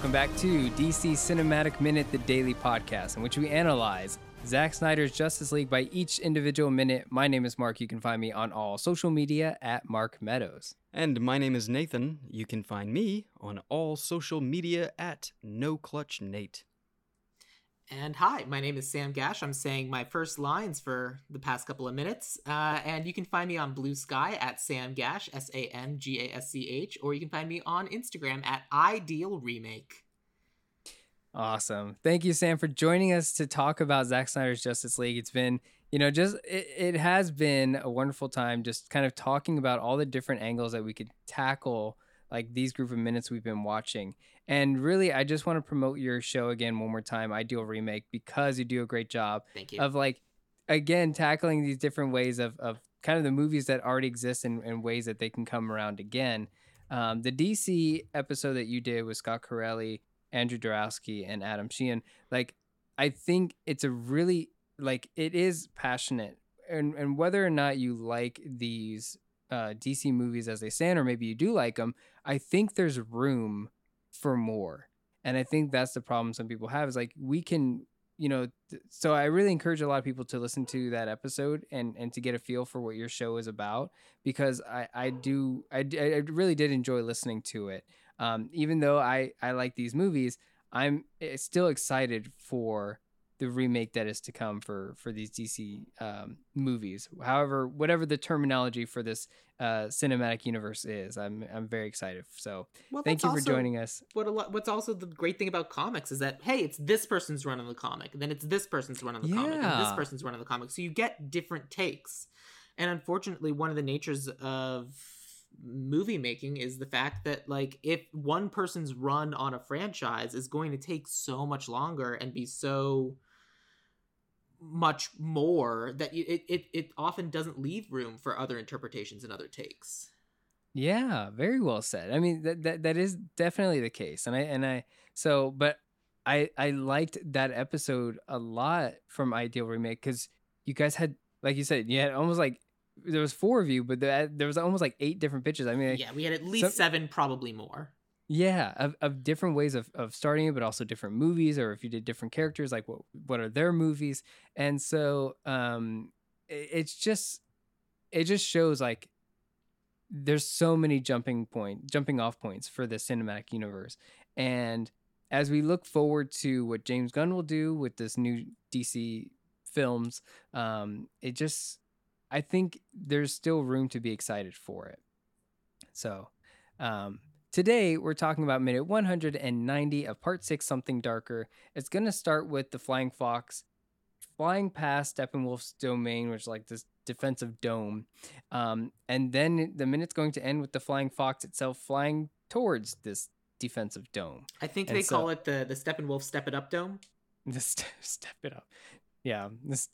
Welcome back to DC Cinematic Minute, the daily podcast, in which we analyze Zack Snyder's Justice League by each individual minute. My name is Mark. You can find me on all social media at Mark Meadows. And my name is Nathan. You can find me on all social media at No Clutch Nate. And hi, my name is Sam Gasch. I'm saying my first lines for the past couple of minutes. Uh, and you can find me on Blue Sky at Sam Gasch, S A M G A S C H, or you can find me on Instagram at Ideal Remake. Awesome. Thank you, Sam, for joining us to talk about Zack Snyder's Justice League. It's been, you know, just, it, it has been a wonderful time just kind of talking about all the different angles that we could tackle like these group of minutes we've been watching. And really, I just want to promote your show again one more time, Ideal Remake, because you do a great job Thank you. of like, again, tackling these different ways of, of kind of the movies that already exist and, and ways that they can come around again. Um, the DC episode that you did with Scott Corelli, Andrew Dorowski, and Adam Sheehan, like, I think it's a really, like, it is passionate. And, and whether or not you like these uh, DC movies as they stand, or maybe you do like them, I think there's room for more. And I think that's the problem some people have is like we can, you know, th- so I really encourage a lot of people to listen to that episode and and to get a feel for what your show is about because I I do I I really did enjoy listening to it. Um, even though I I like these movies, I'm eh, still excited for the remake that is to come for for these DC um, movies. However, whatever the terminology for this uh, cinematic universe is, I'm I'm very excited. So Well, thank you for joining us. What a lot, what's also the great thing about comics is that hey, it's this person's run on the comic, and then it's this person's run on the comic, and this person's run on the comic. So you get different takes. And unfortunately, one of the natures of movie making is the fact that like if one person's run on a franchise is going to take so much longer and be so much more that it, it it often doesn't leave room for other interpretations and other takes. Yeah, very well said. I mean that that, that is definitely the case. And I and I so but I I liked that episode a lot from Ideal Remake cuz you guys had like you said, you had almost like there was four of you, but there, there was almost like eight different pitches. I mean, Yeah, we had at least some- seven, probably more. Yeah, of, of different ways of, of starting it, but also different movies, or if you did different characters, like what what are their movies? And so um it, it's just it just shows like there's so many jumping point jumping off points for the cinematic universe. And as we look forward to what James Gunn will do with this new DC films, um, it just I think there's still room to be excited for it. So um Today, we're talking about minute 190 of part six, Something Darker. It's going to start with the Flying Fox flying past Steppenwolf's domain, which is like this defensive dome. Um, and then the minute's going to end with the Flying Fox itself flying towards this defensive dome. I think And they so- call it the the Steppenwolf Step It Up Dome. Just step it up. Yeah, this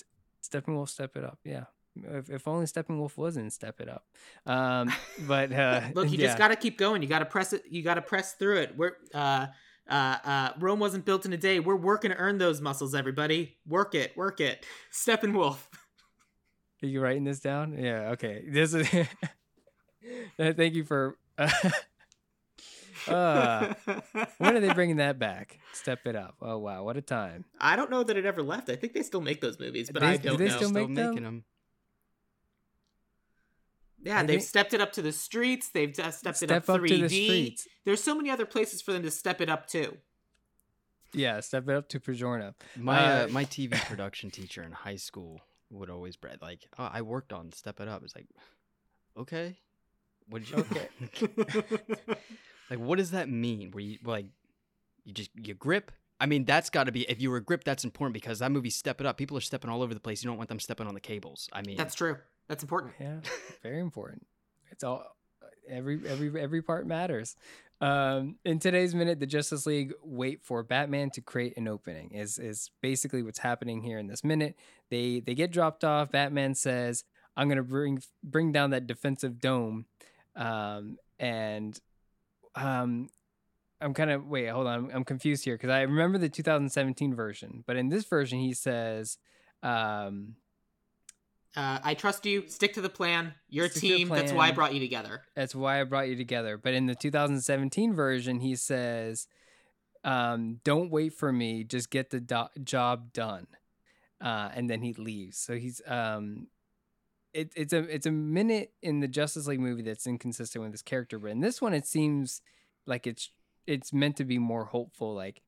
Steppenwolf, step it up. Yeah. If, if only Steppenwolf wasn't step it up. Um, but uh, Look, you yeah. just got to keep going. You got to press it. You got to press through it. We're uh, uh, uh, Rome wasn't built in a day. We're working to earn those muscles. Everybody, work it, work it. Steppenwolf. Are you writing this down? Yeah. Okay. This is. Uh, Thank you for. Uh, when are they bringing that back? Step it up. Oh wow, what a time! I don't know that it ever left. I think they still make those movies, but They- I do don't they know. still make them? making them. Yeah, they've think- stepped it up to the streets. They've uh, stepped it up up 3D. to the streets. There's so many other places for them to step it up to. Yeah, step it up to Pozharnov. My Uh, uh, my TV production teacher in high school would always brag like, "Oh, I worked on Step It Up." It's like, okay, what did you? Okay. like, what does that mean? Where you like, you just you grip? I mean, that's got to be if you were grip, that's important because that movie Step It Up. People are stepping all over the place. You don't want them stepping on the cables. I mean, That's true. That's important. Yeah, very important. It's all every every every part matters. Um, in today's minute, the Justice League wait for Batman to create an opening. Is is basically what's happening here in this minute. They they get dropped off. Batman says, "I'm gonna bring bring down that defensive dome," um, and um, I'm kind of wait, hold on, I'm confused here because I remember the 2017 version, but in this version he says, um, Uh, I trust you. Stick to the plan. You're Stick team. That's why I brought you together. That's why I brought you together. But in the 2017 version, he says, um, don't wait for me, just get the do- job done. Uh, and then he leaves. So he's um, it, it's a it's a minute in the Justice League movie that's inconsistent with his character, but in this one it seems like it's it's meant to be more hopeful. Like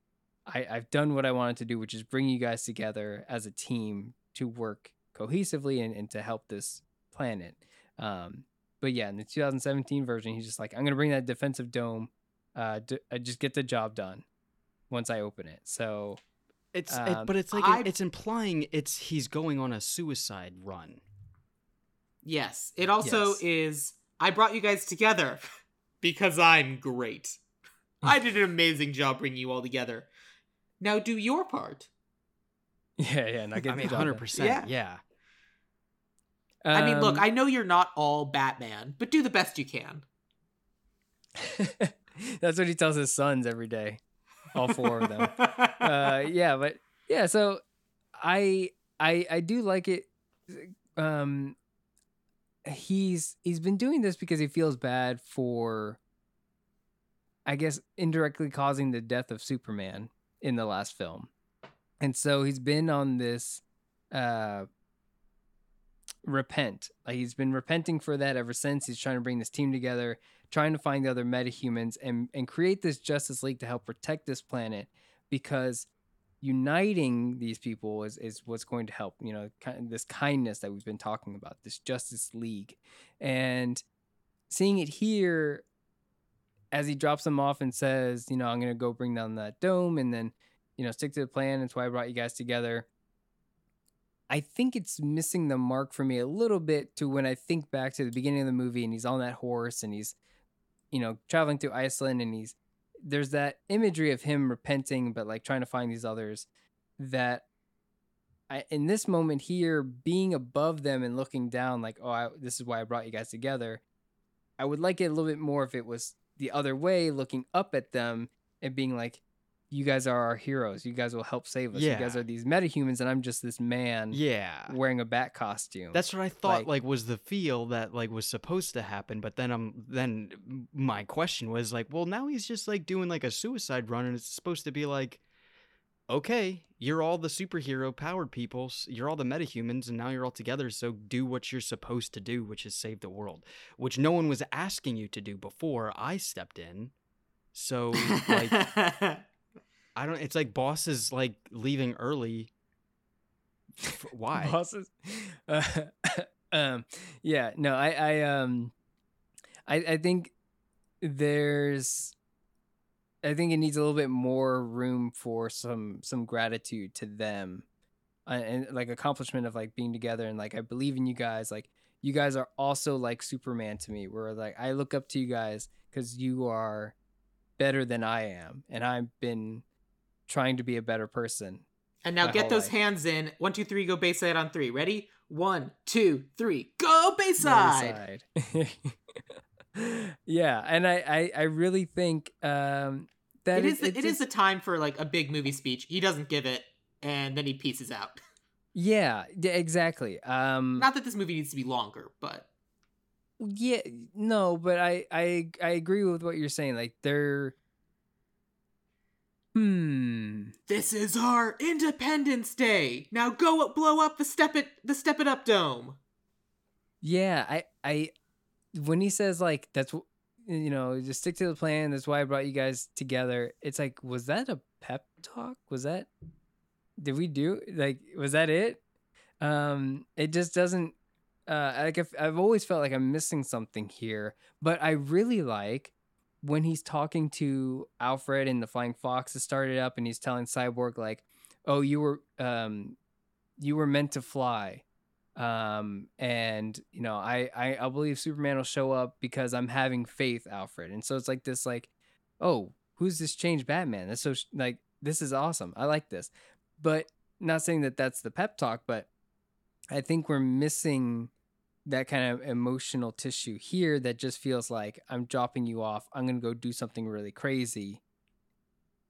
I, I've done what I wanted to do, which is bring you guys together as a team to work cohesively and, and to help this planet. Um, but yeah, in the 2017 version, he's just like, I'm gonna bring that defensive dome. Uh, d- I just get the job done once I open it. So It's it, Um, but it's like I- it's implying it's he's going on a suicide run. Yes. It also Yes. is I brought you guys together because I'm great. I did an amazing job bringing you all together. Now do your part. Yeah, yeah, and I get I mean, hundred percent. Yeah. Yeah. I mean, look, Um, I know you're not all Batman, but do the best you can. That's what he tells his sons every day. All four of them. uh yeah but yeah so i i i do like it um he's he's been doing this because he feels bad for i guess indirectly causing the death of superman in the last film and so he's been on this uh repent. Like he's been repenting for that ever since. He's trying to bring this team together trying to find the other metahumans and and create this justice league to help protect this planet because uniting these people is, is what's going to help you know kind of this kindness that we've been talking about this justice league. And seeing it here as he drops them off and says you know i'm going to go bring down that dome and then you know stick to the plan that's why i brought you guys together. I think it's missing the mark for me a little bit to when i think back to the beginning of the movie and he's on that horse and he's you know traveling through iceland and he's there's that imagery of him repenting but like trying to find these others that I, in this moment here being above them and looking down like oh I, this is why i brought you guys together i would like it a little bit more if it was the other way looking up at them and being like you guys are our heroes you guys will help save us you guys are these metahumans and i'm just this man Yeah. wearing a bat costume That's what I thought Like- like, was the feel that like was supposed to happen, but then I'm then my question was like, well now he's just like doing like a suicide run and it's supposed to be like okay, you're all the superhero powered peoples, you're all the metahumans and now you're all together so do what you're supposed to do, which is save the world, which no one was asking you to do before I stepped in. So like I don't it's like boss is like leaving early. Why? bosses uh, um yeah no i i um i i think there's i think it needs a little bit more room for some some gratitude to them uh, and like accomplishment of like being together and like i believe in you guys like you guys are also like superman to me where like i look up to you guys because you are better than i am and i've been trying to be a better person And now get those life. hands in. One, two, three, go Bayside on three. Ready? One, two, three, go Bayside! Bayside. yeah, and I, I, I really think um, that It is. it, It is a time for like a big movie speech. He doesn't give it, and then he pieces out. yeah, exactly. Um, Not that this movie needs to be longer, but yeah, no, but I, I, I agree with what you're saying. Like they're, hmm, this is our Independence Day. Now go up, blow up the step it, the step it up dome. yeah, I, I, when he says like that's you know just stick to the plan. That's why I brought you guys together. It's like was that a pep talk? Was that did we do like was that it um it just doesn't uh like I've, I've always felt like i'm missing something here but i really like when he's talking to alfred and the flying fox to start it up and he's telling cyborg like oh you were um you were meant to fly. Um and you know i i, I believe superman will show up because i'm having faith alfred. And so it's like this like oh who's this changed batman? That's so like this is awesome. I like this. But not saying that that's the pep talk but i think we're missing that kind of emotional tissue here that just feels like i'm dropping you off i'm going to go do something really crazy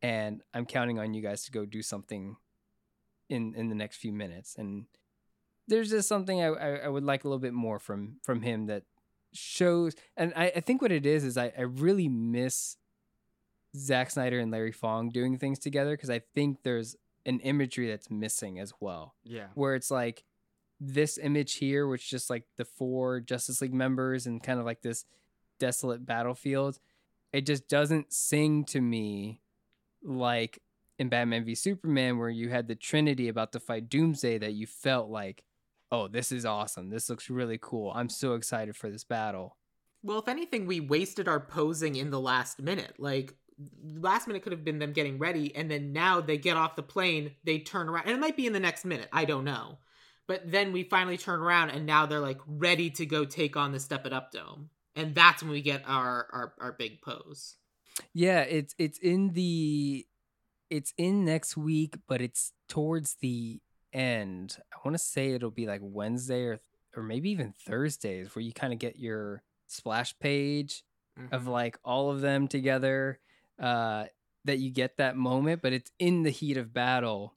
and i'm counting on you guys to go do something in in the next few minutes and there's just something I, I, I would like a little bit more from from him that shows and I, I think what it is is I, I really miss Zack Snyder and Larry Fong doing things together because I think there's an imagery that's missing as well, Yeah. where it's like this image here, which just like the four Justice League members and kind of like this desolate battlefield, it just doesn't sing to me like in Batman v Superman, where you had the Trinity about to fight Doomsday, that you felt like, oh, this is awesome. This looks really cool. I'm so excited for this battle. Well, if anything, we wasted our posing in the last minute. Like, last minute could have been them getting ready, and then now they get off the plane, they turn around, and it might be in the next minute. I don't know. But then we finally turn around, and now they're like ready to go take on the Step It Up Dome, and that's when we get our our, our big pose. Yeah, it's it's in the it's in next week, but it's towards the end. I want to say it'll be like Wednesday or or maybe even Thursdays where you kind of get your splash page of Mhm. like all of them together uh that you get that moment but it's in the heat of battle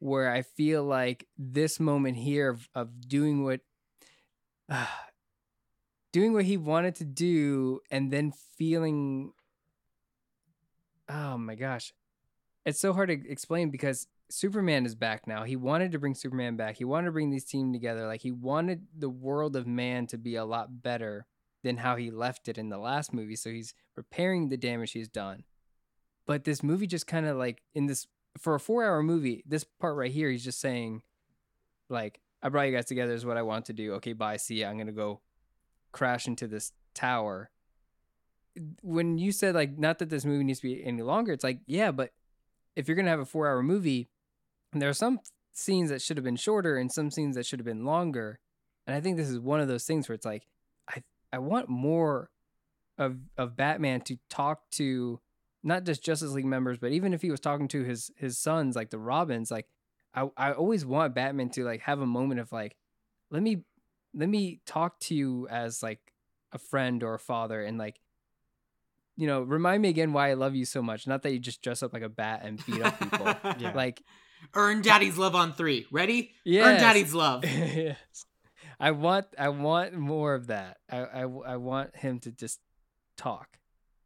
where i feel like this moment here of, of doing what uh, doing what he wanted to do and then feeling oh my gosh it's so hard to explain because superman is back now he wanted to bring superman back he wanted to bring these team together like he wanted the world of man to be a lot better than how he left it in the last movie. So he's repairing the damage he's done. But this movie just kind of like in this for a four hour movie, this part right here, he's just saying, like, I brought you guys together is what I want to do. Okay, bye. See ya. I'm gonna go crash into this tower. When you said like not that this movie needs to be any longer, it's like, yeah, but if you're gonna have a four hour movie, there are some scenes that should have been shorter and some scenes that should have been longer. And I think this is one of those things where it's like, I I want more of of Batman to talk to not just Justice League members, but even if he was talking to his his sons, like the Robins, like I I always want Batman to like have a moment of like, let me let me talk to you as like a friend or a father and like you know, remind me again why I love you so much. Not that you just dress up like a bat and beat up people. Yeah. like Earn Daddy's love on three. Ready? Earn Daddy's love. yes. I want I want more of that. I, I I want him to just talk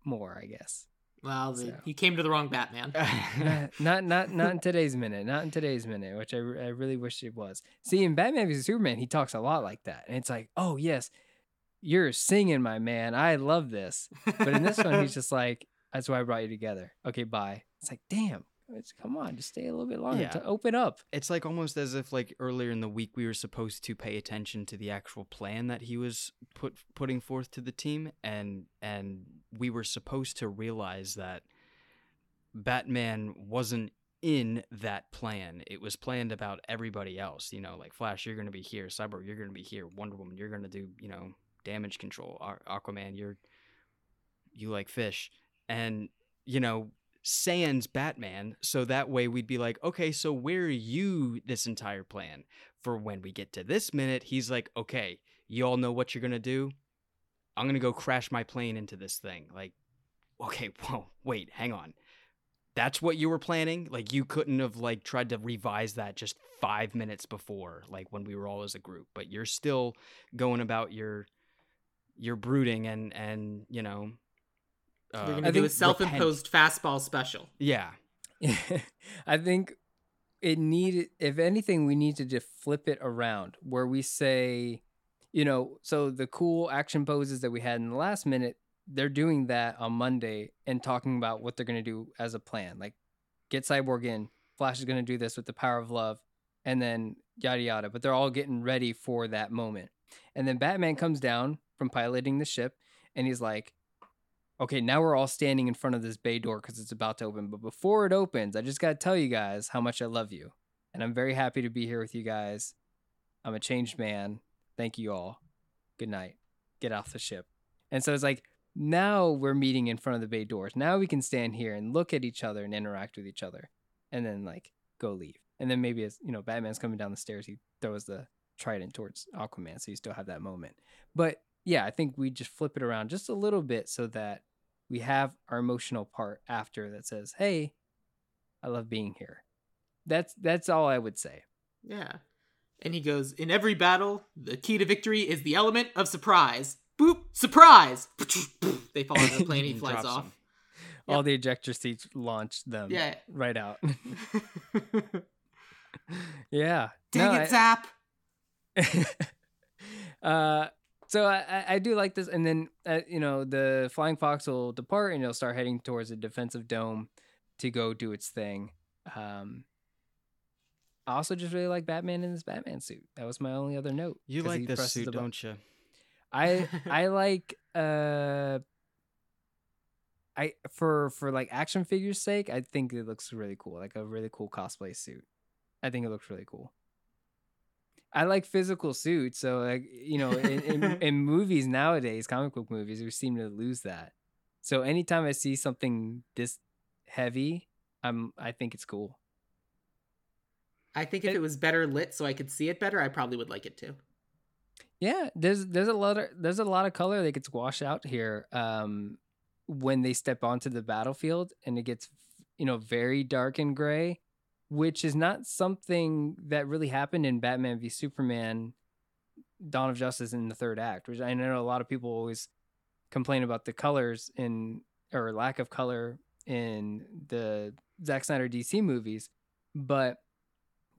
more, I guess. Well, the, So. he came to the wrong Batman. Not not not in today's minute. Not in today's minute, which I, I really wish it was. See, in Batman vs Superman, he talks a lot like that, and it's like, oh yes, you're singing, my man. I love this. But in this one, he's just like, that's why I brought you together. Okay, bye. It's like, damn, it's, come on, just stay a little bit longer Yeah. to open up. it's like almost as if like earlier in the week we were supposed to pay attention to the actual plan that he was put putting forth to the team and and we were supposed to realize that Batman wasn't in that plan. It was planned about everybody else, you know, like Flash you're going to be here, Cyborg you're going to be here, Wonder Woman you're going to do, you know, damage control, Aquaman you're you like fish and you know sans Batman, so that way we'd be like, okay, so where are you this entire plan? For when we get to this minute, he's like, okay, you all know what you're gonna do. I'm gonna go crash my plane into this thing. Like, okay, whoa, wait, hang on. That's what you were planning? Like, you couldn't have like tried to revise that just five minutes before, like when we were all as a group. But you're still going about your your brooding and and you know. Uh, They're I gonna do a self-imposed fastball special. yeah, I think it needed, if anything, we need to just flip it around where we say, you know, so the cool action poses that we had in the last minute, they're doing that on Monday and talking about what they're going to do as a plan. Like, get Cyborg in. Flash is going to do this with the power of love, and then yada yada. But they're all getting ready for that moment. And then Batman comes down from piloting the ship, and he's like, okay, now we're all standing in front of this bay door because it's about to open. But before it opens, I just got to tell you guys how much I love you. And I'm very happy to be here with you guys. I'm a changed man. Thank you all. Good night. Get off the ship. And so it's like, now we're meeting in front of the bay doors. Now we can stand here and look at each other and interact with each other and then like go leave. And then maybe as you know, Batman's coming down the stairs, he throws the trident towards Aquaman. So you still have that moment. But yeah, I think we just flip it around just a little bit so that we have our emotional part after that says, "Hey, I love being here." That's that's all I would say. Yeah. And he goes, In every battle, the key to victory is the element of surprise. Boop, surprise! They fall out of the plane, he flies off. him. all Yep. the ejector seats launch them Yeah. right out. yeah. Dang No, it, Zap. uh, so I, I- do like this, and then uh, you know the flying fox will depart, and it'll start heading towards the defensive dome to go do its thing. Um, I also just really like Batman in this Batman suit. That was my only other note. You like this suit, don't you? I I like uh I for for like action figures sake, I think it looks really cool. Like a really cool cosplay suit. I think it looks really cool. I like physical suits, so like you know, in, in, in movies nowadays, comic book movies, we seem to lose that. So anytime I see something this heavy, I'm I think it's cool. I think if It- it was better lit so I could see it better, I probably would like it too. Yeah, there's there's a lot of there's a lot of color that gets washed out here um, when they step onto the battlefield, and it gets you know very dark and gray, which is not something that really happened in Batman v Superman: Dawn of Justice in the third act. Which I know a lot of people always complain about the colors in or lack of color in the Zack Snyder DC movies, but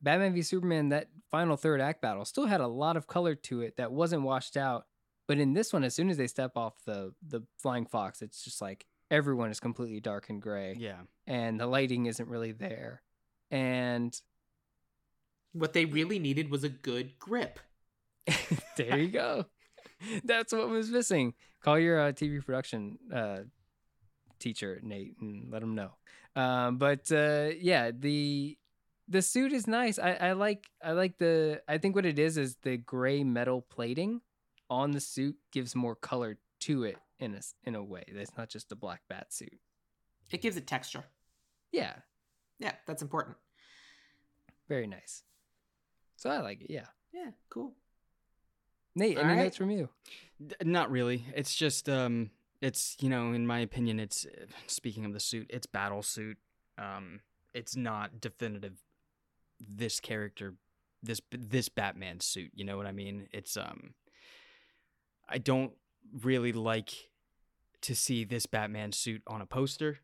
Batman v Superman, that final third act battle still had a lot of color to it that wasn't washed out. But in this one, as soon as they step off the the flying fox, it's just like everyone is completely dark and gray, Yeah. and the lighting isn't really there. And What they really needed was a good grip. there you go. That's what was missing. Call your uh, TV production uh, teacher, Nate, and let him know. Um, but uh, yeah, the the suit is nice. I, I like I like the I think what it is is the gray metal plating on the suit gives more color to it in a in a way. It's not just a black bat suit. It gives it texture. Yeah, Yeah, that's important. very nice. So I like it. Yeah, Yeah, cool. Nate, any All right. notes from you? D- Not really. It's just um it's you know in my opinion it's uh, speaking of the suit it's battle suit um it's not definitive this character this this Batman suit you know what I mean it's um I don't really like to see this Batman suit on a poster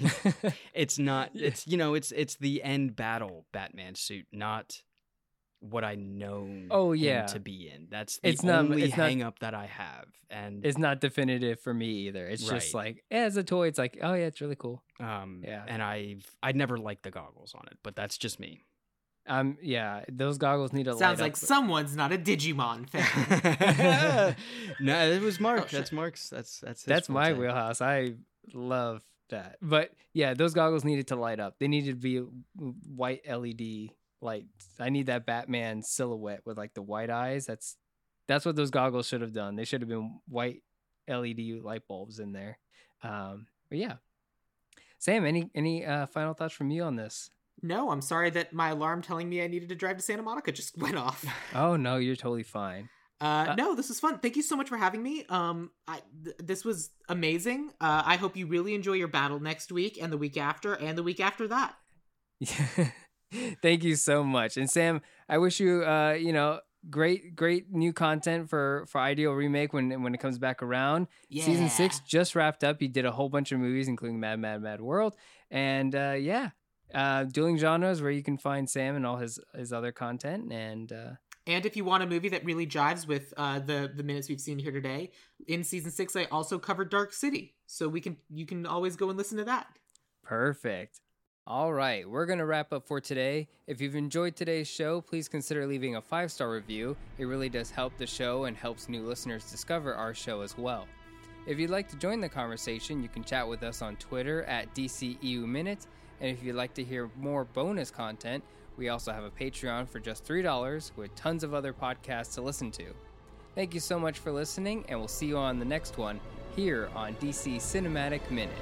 it's not Yeah. it's you know it's it's the end battle Batman suit not what I know Oh, him yeah. to be in that's the It's not- only it's not- up that I have and it's not definitive for me either. It's just Right. like as a toy, it's like, oh yeah, it's really cool. um Yeah. and I've I'd never liked the goggles on it but that's just me Um, yeah, those goggles need a. Sounds light like up. someone's not a Digimon fan. no it was Mark shit. that's Mark's that's that's his That's my forte. wheelhouse. I love that. But yeah, those goggles needed to light up. They needed to be white LED lights. I need that Batman silhouette with like the white eyes. That's that's what those goggles should have done. They should have been white LED light bulbs in there. Um, but yeah. Sam, any any uh, final thoughts from you on this? no, I'm sorry that my alarm telling me I needed to drive to Santa Monica just went off. Oh no, you're totally fine. Uh, Uh, no, this was fun. Thank you so much for having me. Um, I th- this was amazing. Uh, I hope you really enjoy your battle next week and the week after and the week after that. Yeah. Thank you so much. And Sam, I wish you uh, you know, great great new content for for Ideal Remake when when it comes back around. Yeah. Season 6 just wrapped up. He did a whole bunch of movies including Mad Mad Mad World and uh yeah, uh Dueling Genres where you can find Sam and all his his other content and uh And if you want a movie that really jives with uh, the the minutes we've seen here today, in season six, I also covered Dark City, so we can you can always go and listen to that. Perfect. All right, we're going to wrap up for today. If you've enjoyed today's show, please consider leaving a five star review. It really does help the show and helps new listeners discover our show as well. If you'd like to join the conversation, you can chat with us on Twitter at DCEU Minutes. And if you'd like to hear more bonus content, we also have a Patreon for just $3 with tons of other podcasts to listen to. Thank you so much for listening, and we'll see you on the next one here on DC Cinematic Minute.